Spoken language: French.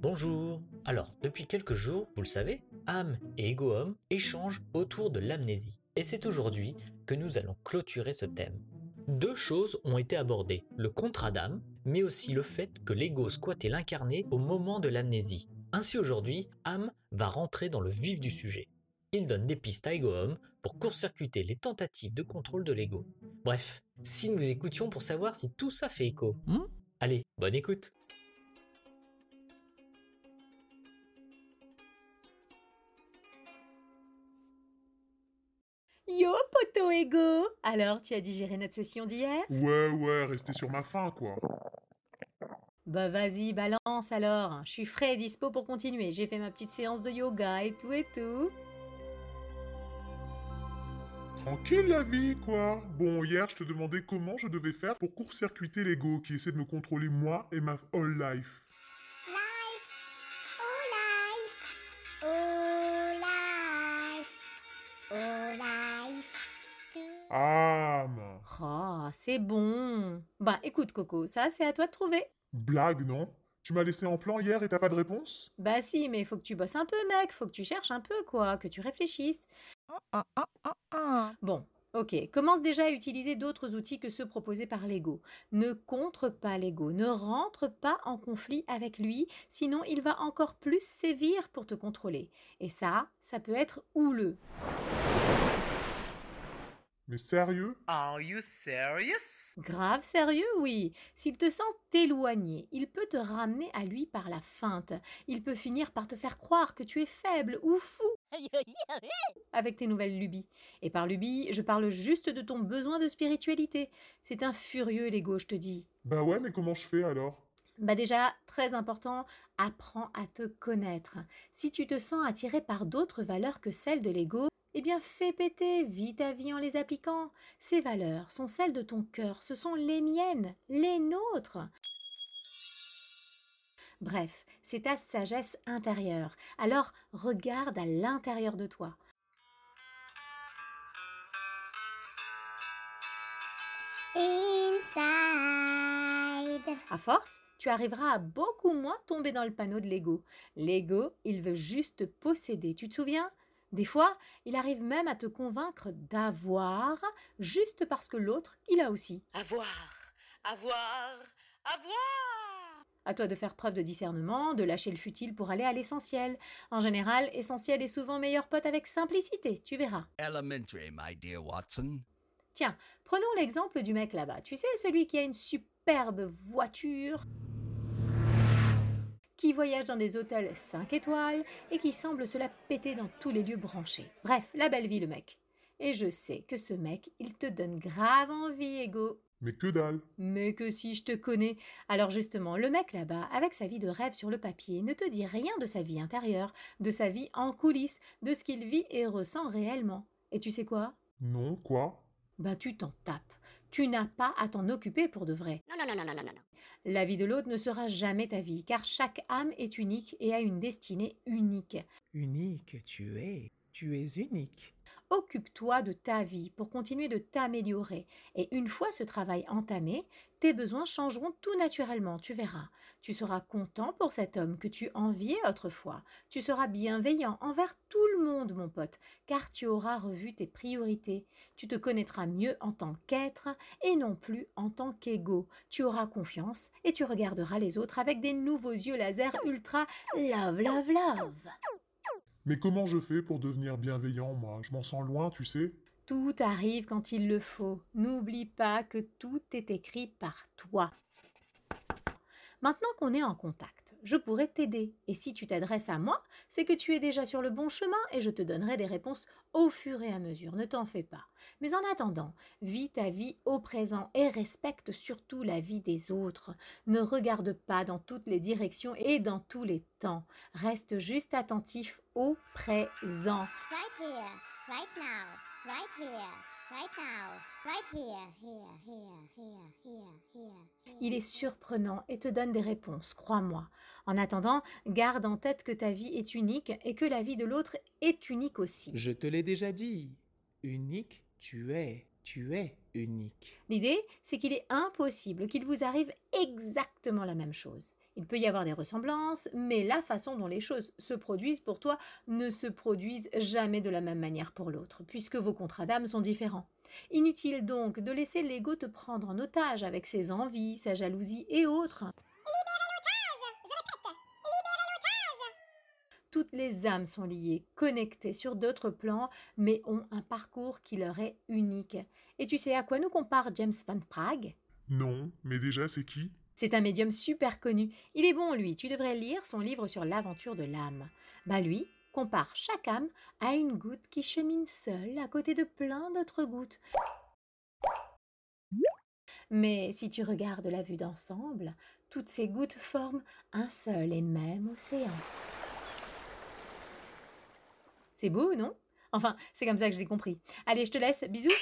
Bonjour Alors, depuis quelques jours, vous le savez, âme et égo-homme échangent autour de l'amnésie. Et c'est aujourd'hui que nous allons clôturer ce thème. Deux choses ont été abordées, le contrat d'âme, mais aussi le fait que l'ego squattait l'incarné au moment de l'amnésie. Ainsi aujourd'hui, âme va rentrer dans le vif du sujet. Il donne des pistes à ego-homme pour court-circuiter les tentatives de contrôle de l'ego. Bref, si nous écoutions pour savoir si tout ça fait écho. Hmm? Allez, bonne écoute Yo, poto ego Alors, tu as digéré notre session d'hier? Ouais, ouais, restez sur ma faim, quoi. Bah vas-y, balance alors. Je suis frais et dispo pour continuer. J'ai fait ma petite séance de yoga et tout et tout. Tranquille la vie, quoi. Bon, hier, je te demandais comment je devais faire pour court-circuiter l'ego qui essaie de me contrôler moi et ma whole life. Âme. Oh, c'est bon. Bah écoute Coco, ça c'est à toi de trouver. Blague, non Tu m'as laissé en plan hier et t'as pas de réponse? Bah si, mais faut que tu bosses un peu mec, faut que tu cherches un peu quoi, que tu réfléchisses. Bon, Ok, commence déjà à utiliser d'autres outils que ceux proposés par l'ego. Ne contre pas l'ego, ne rentre pas en conflit avec lui, sinon il va encore plus sévir pour te contrôler. Et ça, ça peut être houleux. Mais sérieux? Are you serious? Grave sérieux, oui. S'il te sent éloigné, il peut te ramener à lui par la feinte. Il peut finir par te faire croire que tu es faible ou fou avec tes nouvelles lubies. Et par lubie, je parle juste de ton besoin de spiritualité. C'est un furieux l'ego, je te dis. Bah ouais, mais comment je fais alors? Bah déjà, très important, apprends à te connaître. Si tu te sens attiré par d'autres valeurs que celles de l'ego, eh bien, fais péter, vis ta vie en les appliquant. Ces valeurs sont celles de ton cœur, ce sont les miennes, les nôtres. Bref, c'est ta sagesse intérieure. Alors, regarde à l'intérieur de toi. Inside. À force, tu arriveras à beaucoup moins tomber dans le panneau de l'ego. L'ego, il veut juste posséder. Tu te souviens? Des fois, il arrive même à te convaincre d'avoir juste parce que l'autre, il a aussi. Avoir, avoir, avoir. À toi de faire preuve de discernement, de lâcher le futile pour aller à l'essentiel. En général, essentiel est souvent meilleur pote avec simplicité, tu verras. Elementary, my dear Watson. Tiens, prenons l'exemple du mec là-bas. Tu sais, celui qui a une superbe voiture qui voyage dans des hôtels 5 étoiles et qui semble se la péter dans tous les lieux branchés. Bref, la belle vie le mec. Et je sais que ce mec, il te donne grave envie, Ego. Mais que dalle Mais que si je te connais. Alors justement, le mec là-bas, avec sa vie de rêve sur le papier, ne te dit rien de sa vie intérieure, de sa vie en coulisses, de ce qu'il vit et ressent réellement. Et tu sais quoi? Non, quoi? Bah tu t'en tapes. Tu n'as pas à t'en occuper pour de vrai. Non, non, non, non, non, non, non. La vie de l'autre ne sera jamais ta vie, car chaque âme est unique et a une destinée unique. Unique, tu es. Tu es unique. Occupe-toi de ta vie pour continuer de t'améliorer. Et une fois ce travail entamé, tes besoins changeront tout naturellement, tu verras. Tu seras content pour cet homme que tu enviais autrefois. Tu seras bienveillant envers tout le monde, mon pote, car tu auras revu tes priorités. Tu te connaîtras mieux en tant qu'être et non plus en tant qu'ego. Tu auras confiance et tu regarderas les autres avec des nouveaux yeux laser ultra love, love, love. Mais comment je fais pour devenir bienveillant, moi? Je m'en sens loin, tu sais Tout arrive quand il le faut. N'oublie pas que tout est écrit par toi. Maintenant qu'on est en contact, je pourrais t'aider. Et si tu t'adresses à moi, c'est que tu es déjà sur le bon chemin et je te donnerai des réponses au fur et à mesure. Ne t'en fais pas. Mais en attendant, vis ta vie au présent et respecte surtout la vie des autres. Ne regarde pas dans toutes les directions et dans tous les temps. Reste juste attentif au présent. Right here, right now, right here. Il est surprenant et te donne des réponses, crois-moi. En attendant, garde en tête que ta vie est unique et que la vie de l'autre est unique aussi. Je te l'ai déjà dit. Unique, tu es. Tu es unique. L'idée, c'est qu'il est impossible qu'il vous arrive exactement la même chose. Il peut y avoir des ressemblances, mais la façon dont les choses se produisent pour toi ne se produisent jamais de la même manière pour l'autre, puisque vos contrats d'âme sont différents. Inutile donc de laisser l'ego te prendre en otage avec ses envies, sa jalousie et autres. Toutes les âmes sont liées, connectées sur d'autres plans, mais ont un parcours qui leur est unique. Et tu sais à quoi nous compare James Van Prague? Non, mais déjà, c'est qui? C'est un médium super connu. Il est bon, lui. Tu devrais lire son livre sur l'aventure de l'âme. Bah lui compare chaque âme à une goutte qui chemine seule à côté de plein d'autres gouttes. Mais si tu regardes la vue d'ensemble, toutes ces gouttes forment un seul et même océan. C'est beau, non? Enfin, c'est comme ça que je l'ai compris. Allez, je te laisse. Bisous